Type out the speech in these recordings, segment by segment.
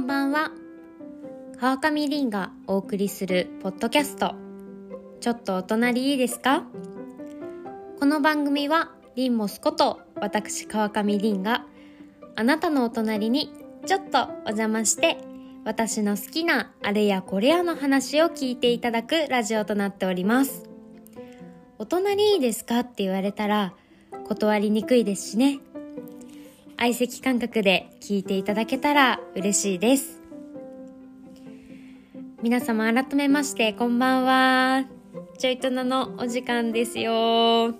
んばんは。川上凛がお送りするポッドキャスト。ちょっとお隣いいですか？この番組はリンモスこと私川上凛があなたのお隣にちょっとお邪魔して私の好きなあれやこれやの話を聞いていただくラジオとなっております。お隣いいですか？って言われたら断りにくいですしね。相席感覚で聞いていただけたら嬉しいです。皆様改めましてこんばんは。ちょいとなのお時間ですよ。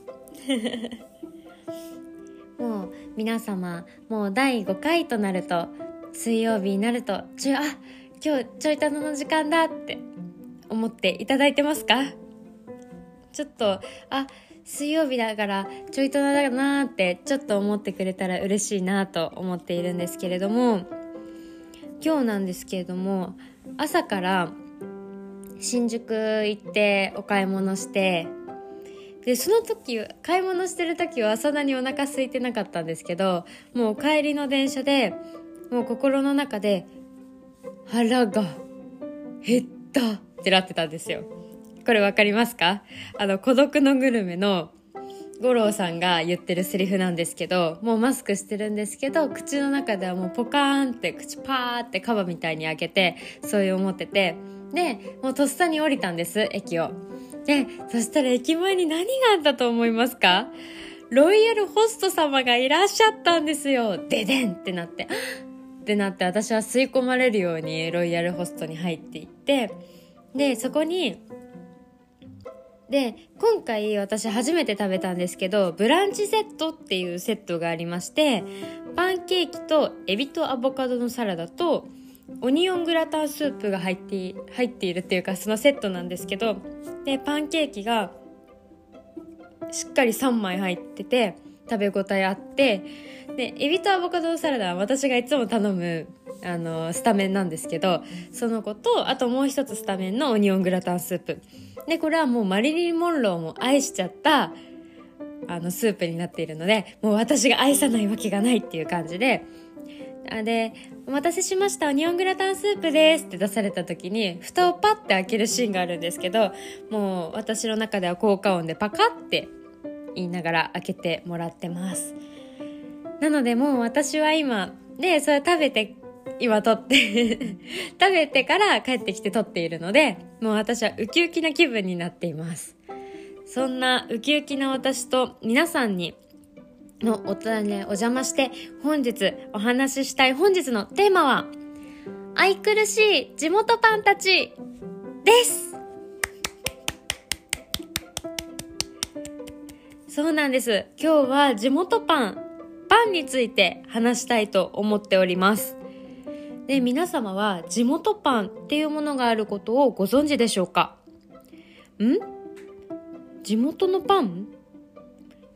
もう皆様もう第5回となると水曜日になるとちょあ今日ちょいたのの時間だって思っていただいてますか？ちょっとあ水曜日だからちょいとなだなーってちょっと思ってくれたら嬉しいなと思っているんですけれども今日なんですけれども朝から新宿行ってお買い物してでその時買い物してる時はそんなにお腹空いてなかったんですけどもう帰りの電車でもう心の中で腹が減ったってなってたんですよ。これわかりますか？あの孤独のグルメの五郎さんが言ってるセリフなんですけどもうマスクしてるんですけど口の中ではもうポカーンって口パーってカバみたいに開けてそういう思っててでもうとっさに降りたんです駅を。でそしたら駅前に何があったと思いますか？ロイヤルホスト様がいらっしゃったんですよ。ででんってなってってなって私は吸い込まれるようにロイヤルホストに入っていってでそこにで今回私初めて食べたんですけどブランチセットっていうセットがありましてパンケーキとエビとアボカドのサラダとオニオングラタンスープが入って入っているっていうかそのセットなんですけどでパンケーキがしっかり3枚入ってて食べ応えあってでエビとアボカドのサラダは私がいつも頼むあのスタメンなんですけどその子とあともう一つスタメンのオニオングラタンスープ。でこれはもうマリリン・モンローも愛しちゃったあのスープになっているのでもう私が愛さないわけがないっていう感じで。あで「お待たせしましたオニオングラタンスープです」って出された時に蓋をパッて開けるシーンがあるんですけどもう私の中では効果音でパカッて言いながら開けてもらってます。なのでもう私は今でそれ食べて今撮って 食べてから帰ってきて撮っているのでもう私はウキウキな気分になっています。そんなウキウキな私と皆さんにのお隣にお邪魔して本日お話ししたい本日のテーマは愛くるしい地元パンたちです。そうなんです。今日は地元パンパンについて話したいと思っております。で皆様は地元パンっていうものがあることをご存知でしょうか？ん？地元のパン？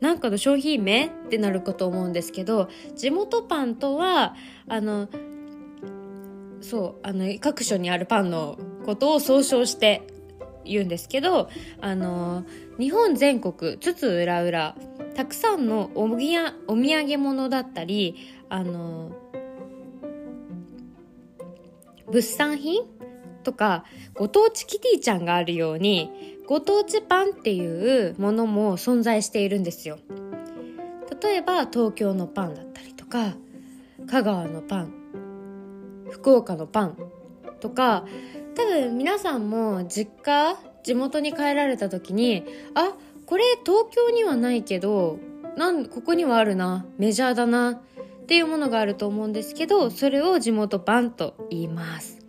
なんかの商品名ってなるかと思うんですけど地元パンとはあのそうあの各所にあるパンのことを総称して言うんですけどあの日本全国津々浦々たくさんのお土産物だったりあの物産品とかご当地キティちゃんがあるようにご当地パンっていうものも存在しているんですよ。例えば東京のパンだったりとか香川のパン福岡のパンとか多分皆さんも実家地元に帰られた時にあこれ東京にはないけどなんここにはあるなメジャーだなっていうものがあると思うんですけどそれを地元パンと言います。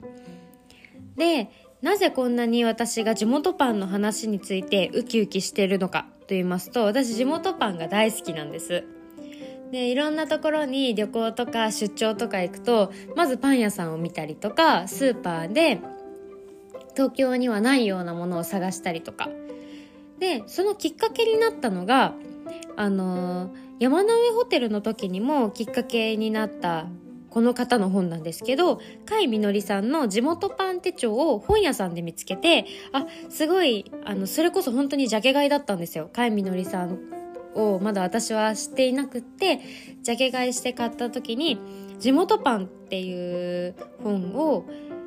でなぜこんなに私が地元パンの話についてウキウキしてるのかと言いますと私地元パンが大好きなんです。でいろんなところに旅行とか出張とか行くとまずパン屋さんを見たりとかスーパーで東京にはないようなものを探したりとか。でそのきっかけになったのがあの山の上ホテルの時にもきっかけになったこの方の本なんですけど甲斐みのりさんの地元パン手帳を本屋さんで見つけてあすごいあのそれこそ本当にジャケ買いだったんですよ。甲斐みのりさんをまだ私は知っていなくってジャケ買いして買った時に「地元パン」っていう本を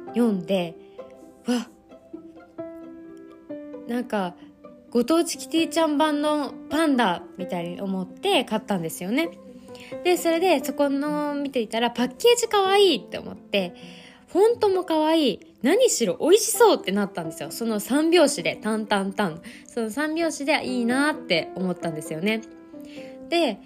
読んでわなんかご当地キティちゃん版のパンダみたいに思って買ったんですよね。で、それでそこの見ていたらパッケージ可愛いって思って、フォントも可愛い。何しろ美味しそうってなったんですよ。その三拍子で、タンタンタン。その三拍子でいいなって思ったんですよね。で、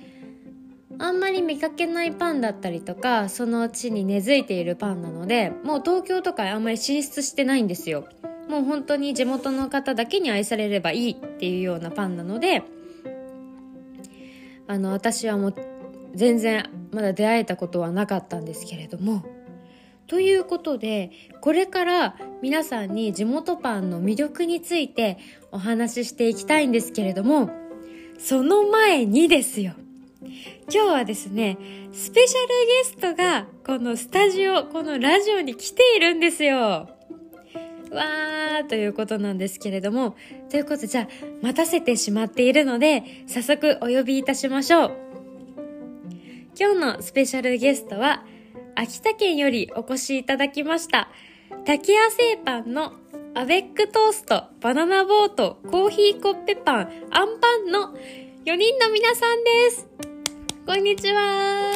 あんまり見かけないパンだったりとか、その地に根付いているパンなので、もう東京とかあんまり進出してないんですよ。もう本当に地元の方だけに愛されればいいっていうようなパンなので、あの、私はもう全然まだ出会えたことはなかったんですけれども、ということで、これから皆さんに地元パンの魅力についてお話ししていきたいんですけれども、その前にですよ。今日はですね、スペシャルゲストがこのスタジオ、このラジオに来ているんですよ。わーということなんですけれども、ということでじゃあ待たせてしまっているので、早速お呼びいたしましょう。今日のスペシャルゲストは、秋田県よりお越しいただきました、滝谷製パンのアベックトースト、バナナボート、コーヒーコッペパン、アンパンの4人の皆さんです。こんにちは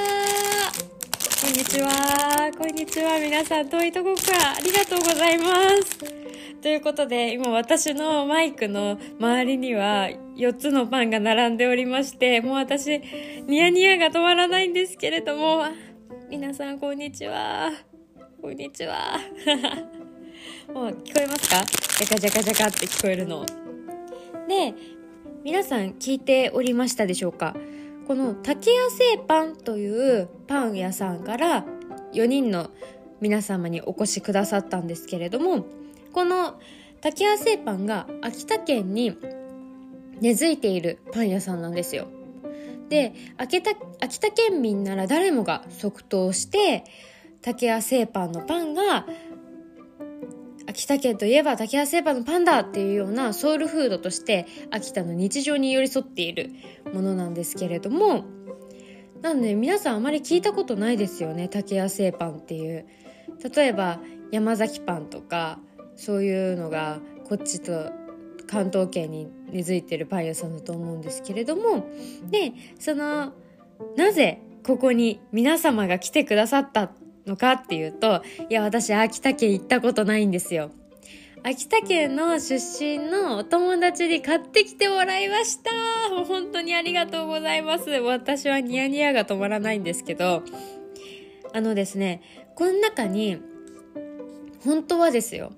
こんにちは。こんにちは。皆さん遠いとこからありがとうございます。ということで今私のマイクの周りには4つのパンが並んでおりましてもう私ニヤニヤが止まらないんですけれども皆さんこんにちは。こんにちは。もう聞こえますか？ジャカジャカジャカって聞こえるの。で皆さん聞いておりましたでしょうか？この竹谷製パンというパン屋さんから4人の皆様にお越しくださったんですけれどもこの竹谷製パンが秋田県に根付いているパン屋さんなんですよ。で秋田秋田県民なら誰もが即答して竹谷製パンのパンが秋田県といえば竹谷製パンのパンダっていうようなソウルフードとして秋田の日常に寄り添っているものなんですけれどもなんで皆さんあまり聞いたことないですよね竹谷製パンっていう。例えば山崎パンとかそういうのがこっちと関東圏に根付いてるパン屋さんだと思うんですけれどもでそのなぜここに皆様が来てくださったのかっていうと、いや、私、秋田県行ったことないんですよ。秋田県の出身のお友達に買ってきてもらいました。もう本当にありがとうございます。私はニヤニヤが止まらないんですけど、あのですね、この中に、本当はですよ、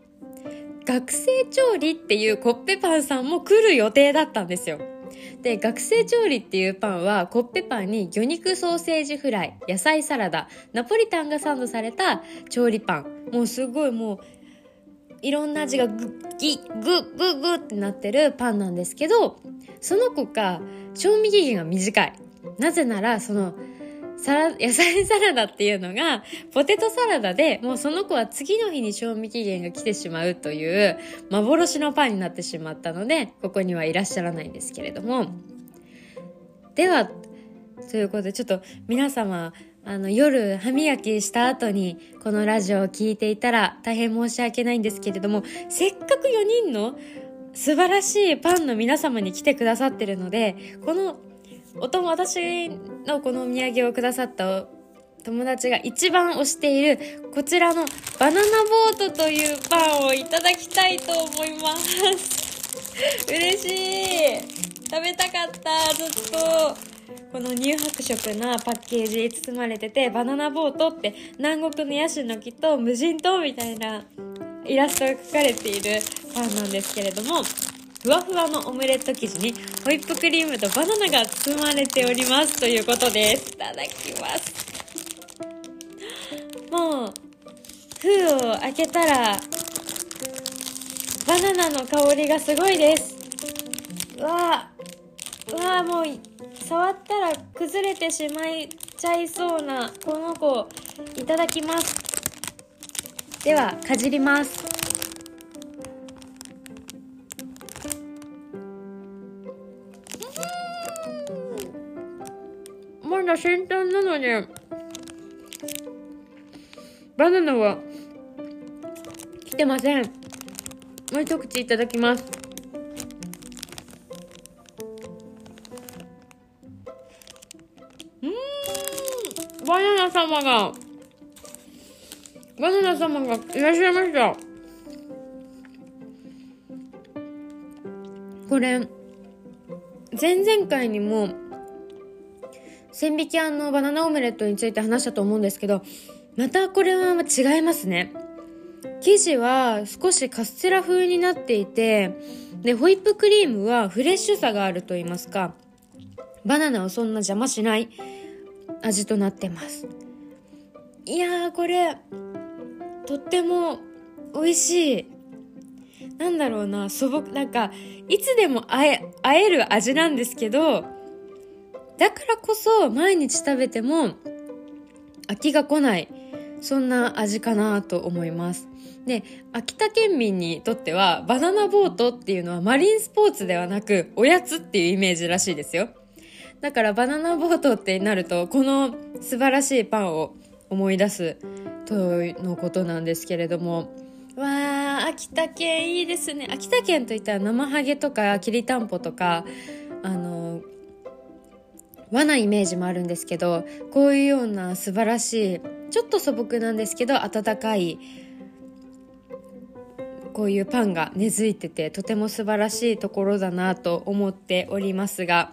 学生調理っていうコッペパンさんも来る予定だったんですよ。で、学生調理っていうパンは、コッペパンに魚肉ソーセージフライ、野菜サラダ、ナポリタンがサンドされた調理パン。もうすごいもう、いろんな味がグッギグッグッグッってなってるパンなんですけど、その子が賞味期限が短い。なぜなら、その、サラ、野菜サラダっていうのが、ポテトサラダで、もうその子は次の日に賞味期限が来てしまうという、幻のパンになってしまったので、ここにはいらっしゃらないんですけれども。では、ということで、ちょっと皆様、あの、夜、歯磨きした後に、このラジオを聴いていたら、大変申し訳ないんですけれども、せっかく4人の素晴らしいパンの皆様に来てくださってるので、このおとも私のこのお土産をくださった友達が一番推しているこちらのバナナボートというパンをいただきたいと思います。嬉しい。食べたかった。ずっとこの乳白色なパッケージ包まれててバナナボートって南国のヤシの木と無人島みたいなイラストが描かれているパンなんですけれどもふわふわのオムレット生地にホイップクリームとバナナが包まれておりますということです。いただきます。もう封を開けたらバナナの香りがすごいです。うわうわもう触ったら崩れてしまいちゃいそうなこの子いただきます。ではかじります。だ先端なのでバナナは来てません。もう一口いただきます。うん。バナナ様がバナナ様がいらっしゃいました。これ前々回にも千匹あのバナナオムレットについて話したと思うんですけどまたこれは違いますね。生地は少しカステラ風になっていてでホイップクリームはフレッシュさがあると言いますかバナナをそんな邪魔しない味となってます。いやーこれとっても美味しい。なんだろうな素朴なんかいつでも会え会える味なんですけどだからこそ毎日食べても飽きが来ないそんな味かなと思います。で秋田県民にとってはバナナボートっていうのはマリンスポーツではなくおやつっていうイメージらしいですよ。だからバナナボートってなるとこの素晴らしいパンを思い出すとのことなんですけれどもわあ秋田県いいですね。秋田県といったら生ハゲとかきりたんぽとかあの和なイメージもあるんですけどこういうような素晴らしいちょっと素朴なんですけど温かいこういうパンが根付いててとても素晴らしいところだなと思っておりますが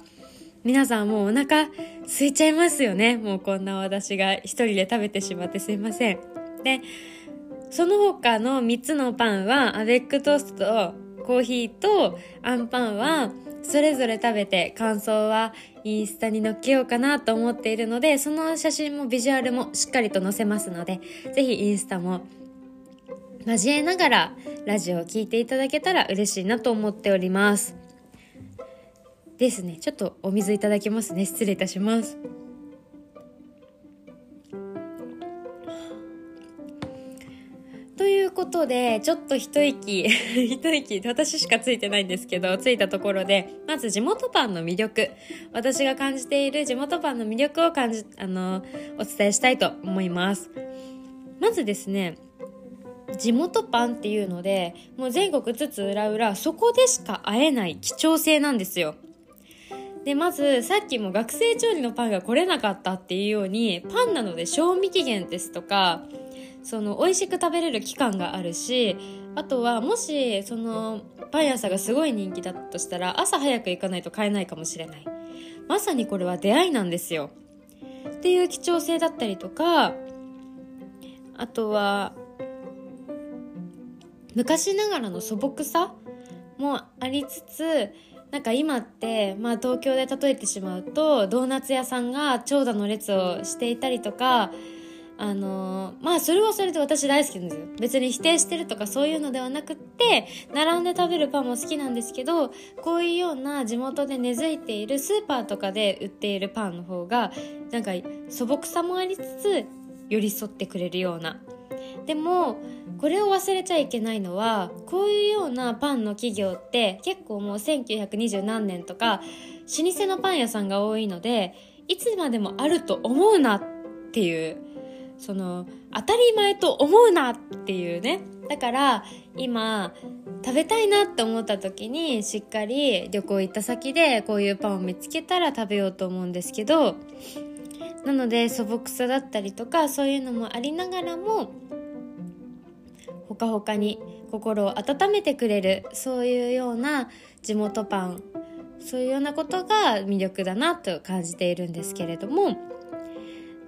皆さんもうお腹空いちゃいますよね。もうこんな私が一人で食べてしまってすいません。でその他の3つのパンはアベックトーストコーヒーとあんパンはそれぞれ食べて感想はインスタに載っけようかなと思っているのでその写真もビジュアルもしっかりと載せますのでぜひインスタも交えながらラジオを聴いていただけたら嬉しいなと思っております。ですね。ちょっとお水いただきますね。失礼いたします。ことで、ちょっと一息、一息、私しかついてないんですけど、ついたところで、まず地元パンの魅力、私が感じている地元パンの魅力を感じ、あの、お伝えしたいと思います。まずですね、地元パンっていうので、もう全国津々浦々、そこでしか会えない貴重性なんですよ。で、まず、さっきも学生調理のパンが来れなかったっていうように、パンなので賞味期限ですとか、その美味しく食べれる期間があるしあとはもしそのパン屋さんがすごい人気だとしたら朝早く行かないと買えないかもしれない。まさにこれは出会いなんですよ。っていう貴重性だったりとかあとは昔ながらの素朴さもありつつなんか今って、まあ、東京で例えてしまうとドーナツ屋さんが長蛇の列をしていたりとかあのー、まあそれはそれで私大好きなんですよ。別に否定してるとかそういうのではなくって並んで食べるパンも好きなんですけどこういうような地元で根付いているスーパーとかで売っているパンの方がなんか素朴さもありつつ寄り添ってくれるような。でもこれを忘れちゃいけないのはこういうようなパンの企業って結構もう1920何年とか老舗のパン屋さんが多いのでいつまでもあると思うなっていう。その当たり前と思うなっていうね。だから今食べたいなって思った時にしっかり旅行行った先でこういうパンを見つけたら食べようと思うんですけどなので素朴さだったりとかそういうのもありながらもほかほかに心を温めてくれるそういうような地元パンそういうようなことが魅力だなと感じているんですけれども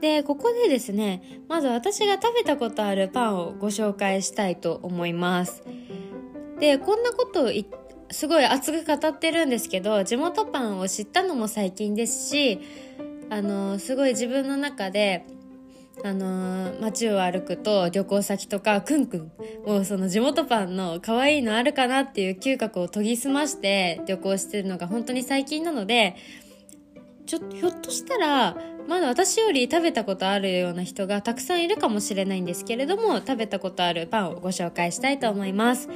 で、ここでですね、まず私が食べたことあるパンをご紹介したいと思います。で、こんなことをすごい熱く語ってるんですけど、地元パンを知ったのも最近ですし、あの、すごい自分の中で、あの街を歩くと旅行先とかくんくんもうその地元パンの可愛いのあるかなっていう嗅覚を研ぎ澄まして旅行してるのが本当に最近なのでちょっとひょっとしたらまだ私より食べたことあるような人がたくさんいるかもしれないんですけれども食べたことあるパンをご紹介したいと思います。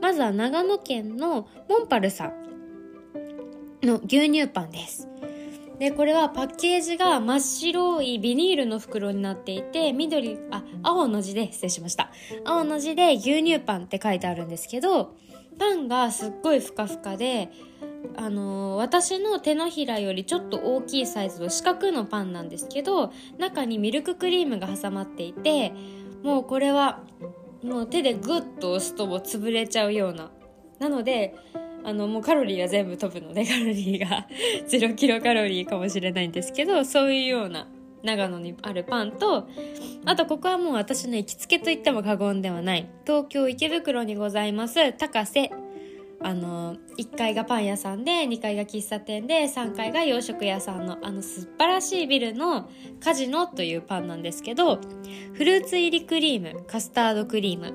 まずは長野県のモンパルさんの牛乳パンです。でこれはパッケージが真っ白いビニールの袋になっていて緑あ青の字で失礼しました。青の字で牛乳パンって書いてあるんですけどパンがすっごいふかふかであの、私の手のひらよりちょっと大きいサイズの四角のパンなんですけど中にミルククリームが挟まっていてもうこれはもう手でグッと押すともう潰れちゃうような。なのであのもうカロリーは全部飛ぶのでカロリーが 0キロカロリーかもしれないんですけどそういうような長野にあるパンとあとここはもう私の行きつけと言っても過言ではない東京池袋にございます高瀬あの1階がパン屋さんで2階が喫茶店で3階が洋食屋さんのあの素晴らしいビルのカジノというパンなんですけどフルーツ入りクリームカスタードクリーム。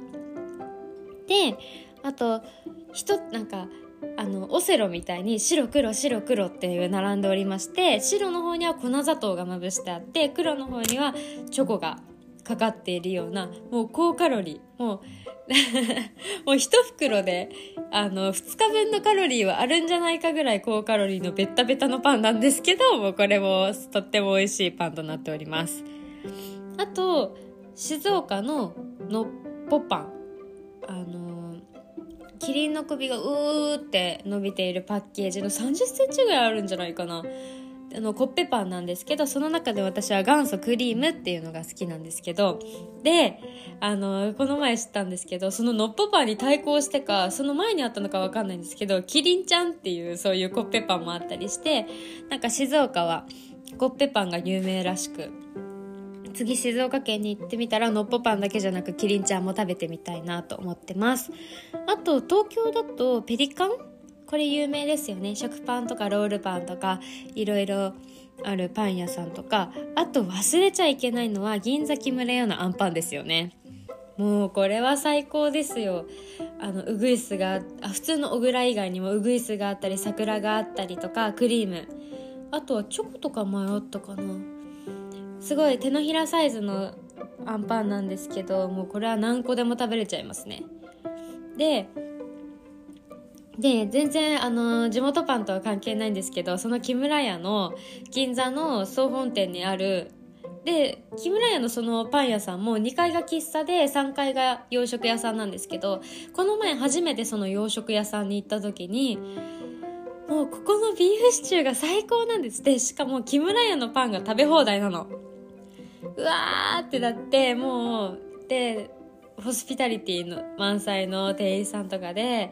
であと人なんかあのオセロみたいに白黒白黒っていう並んでおりまして白の方には粉砂糖がまぶしてあって黒の方にはチョコがかかっているようなもう高カロリーもう もう一袋であの2日分のカロリーはあるんじゃないかぐらい高カロリーのベッタベタのパンなんですけどもうこれもとっても美味しいパンとなっております。あと静岡ののっぽパン。あのキリンの首がうーって伸びているパッケージの30センチぐらいあるんじゃないかな。あのコッペパンなんですけどその中で私は元祖クリームっていうのが好きなんですけどであのこの前知ったんですけどそののっぽパンに対抗してかその前にあったのか分かんないんですけどキリンちゃんっていうそういうコッペパンもあったりしてなんか静岡はコッペパンが有名らしく次静岡県に行ってみたらのっぽパンだけじゃなくキリンちゃんも食べてみたいなと思ってます。あと東京だとペリカンこれ有名ですよね。食パンとかロールパンとかいろいろあるパン屋さんとか。あと忘れちゃいけないのは銀座木村屋のあんパンですよね。もうこれは最高ですよ。あのウグイスがあ普通の小倉以外にもウグイスがあったり桜があったりとかクリーム。あとはチョコとか迷ったかな。すごい手のひらサイズのあんパンなんですけどもうこれは何個でも食べれちゃいますね。でで全然あの地元パンとは関係ないんですけどその木村屋の銀座の総本店にあるで木村屋のそのパン屋さんも2階が喫茶で3階が洋食屋さんなんですけどこの前初めてその洋食屋さんに行った時にもうここのビーフシチューが最高なんです。でしかも木村屋のパンが食べ放題なの。うわーってなってもうでホスピタリティの満載の店員さんとかで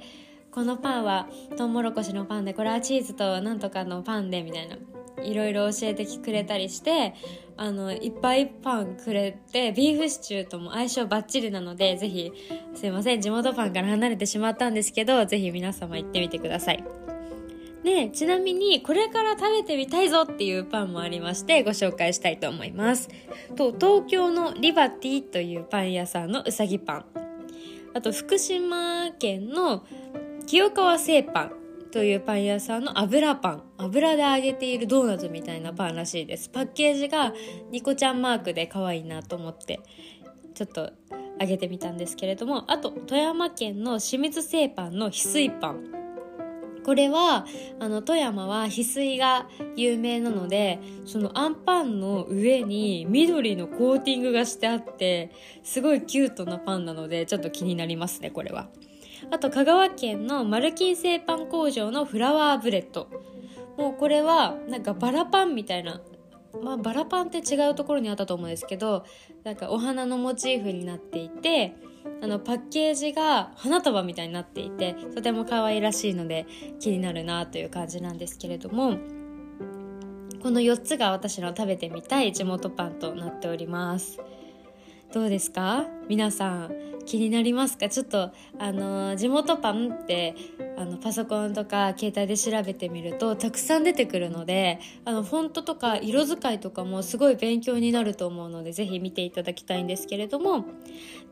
このパンはトウモロコシのパンでこれはチーズとなんとかのパンでみたいないろいろ教えてくれたりしてあのいっぱいパンくれてビーフシチューとも相性バッチリなのでぜひすいません地元パンから離れてしまったんですけどぜひ皆様行ってみてください。でちなみにこれから食べてみたいぞっていうパンもありましてご紹介したいと思います。と東京のリバティというパン屋さんのうさぎパン。あと福島県の清川製パンというパン屋さんの油パン。油で揚げているドーナツみたいなパンらしいです。パッケージがニコちゃんマークで可愛いなと思ってちょっと揚げてみたんですけれども。あと富山県の清水製パンの翡翠パン。これはあの富山は翡翠が有名なのでそのあんパンの上に緑のコーティングがしてあってすごいキュートなパンなのでちょっと気になりますねこれは。あと香川県のマルキン製パン工場のフラワーブレッド。もうこれはなんかバラパンみたいな。まあバラパンって違うところにあったと思うんですけどなんかお花のモチーフになっていてあのパッケージが花束みたいになっていてとても可愛らしいので気になるなという感じなんですけれどもこの4つが私の食べてみたい地元パンとなっております。どうですか？皆さん気になりますか？ちょっとあの地元パンってあのパソコンとか携帯で調べてみるとたくさん出てくるのであのフォントとか色使いとかもすごい勉強になると思うのでぜひ見ていただきたいんですけれども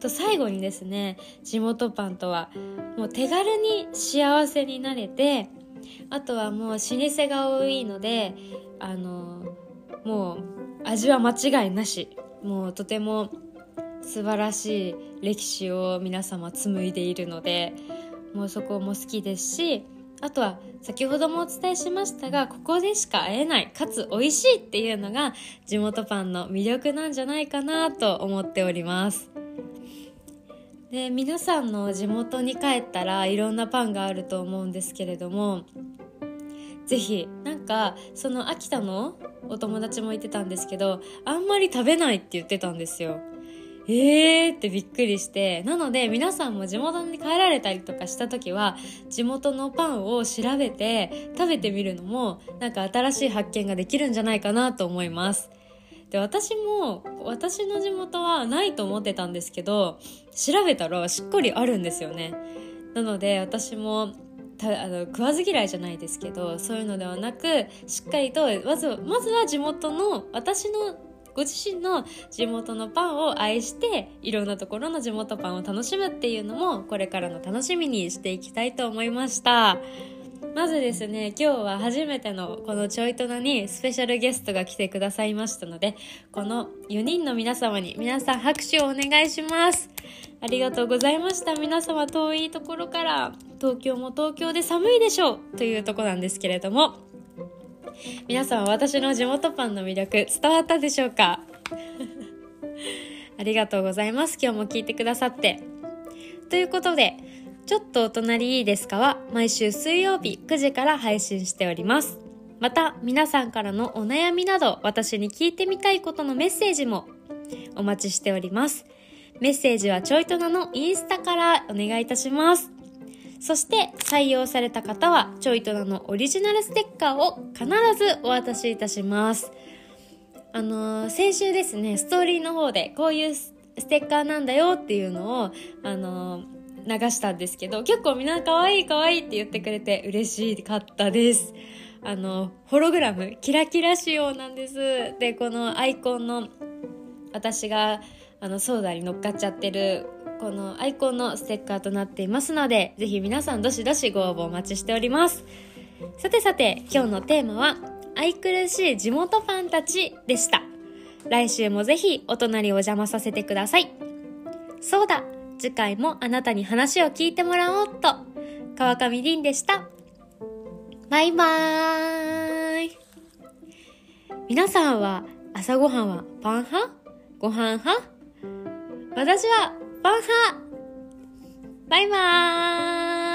と最後にですね地元パンとはもう手軽に幸せになれてあとはもう老舗が多いのであのもう味は間違いなしもうとても素晴らしい歴史を皆様紡いでいるのでもうそこも好きですしあとは先ほどもお伝えしましたがここでしか会えないかつ美味しいっていうのが地元パンの魅力なんじゃないかなと思っております。で皆さんの地元に帰ったらいろんなパンがあると思うんですけれどもぜひなんかその秋田のお友達も言ってたんですけどあんまり食べないって言ってたんですよ。えーってびっくりしてなので皆さんも地元に帰られたりとかした時は地元のパンを調べて食べてみるのもなんか新しい発見ができるんじゃないかなと思います。で私も私の地元はないと思ってたんですけど調べたらしっかりあるんですよね。なので私もたあの食わず嫌いじゃないですけどそういうのではなくしっかりとまずまずは地元の私のご自身の地元のパンを愛していろんなところの地元パンを楽しむっていうのもこれからの楽しみにしていきたいと思いました。まずですね今日は初めてのこのちょいとなにスペシャルゲストが来てくださいましたのでこの4人の皆様に皆さん拍手をお願いします。ありがとうございました。皆様遠いところから東京も東京で寒いでしょうというとこなんですけれども 皆さん私の地元パンの魅力伝わったでしょうか？ありがとうございます。今日も聞いてくださって。ということでちょっとお隣いいですかは毎週水曜日9時から配信しております。また皆さんからのお悩みなど私に聞いてみたいことのメッセージもお待ちしております。メッセージはちょいとなのインスタからお願いいたします。そして採用された方はちょいとなのオリジナルステッカーを必ずお渡しいたします。あのー、先週ですねストーリーの方でこういうステッカーなんだよっていうのをあのー、流したんですけど結構みんな可愛い可愛いって言ってくれて嬉しかったです。あのホログラムキラキラ仕様なんです。でこのアイコンの私があのソーダに乗っかっちゃってるこのアイコンのステッカーとなっていますので、ぜひ皆さんどしどしご応募お待ちしております。さてさて、今日のテーマは、愛くるしい地元ファンたちでした。来週もぜひお隣お邪魔させてください。そうだ、次回もあなたに話を聞いてもらおうと、川上凛でした。バイバーイ。皆さんは朝ごはんはパン派？ご飯派？私はパン派バイバーイ。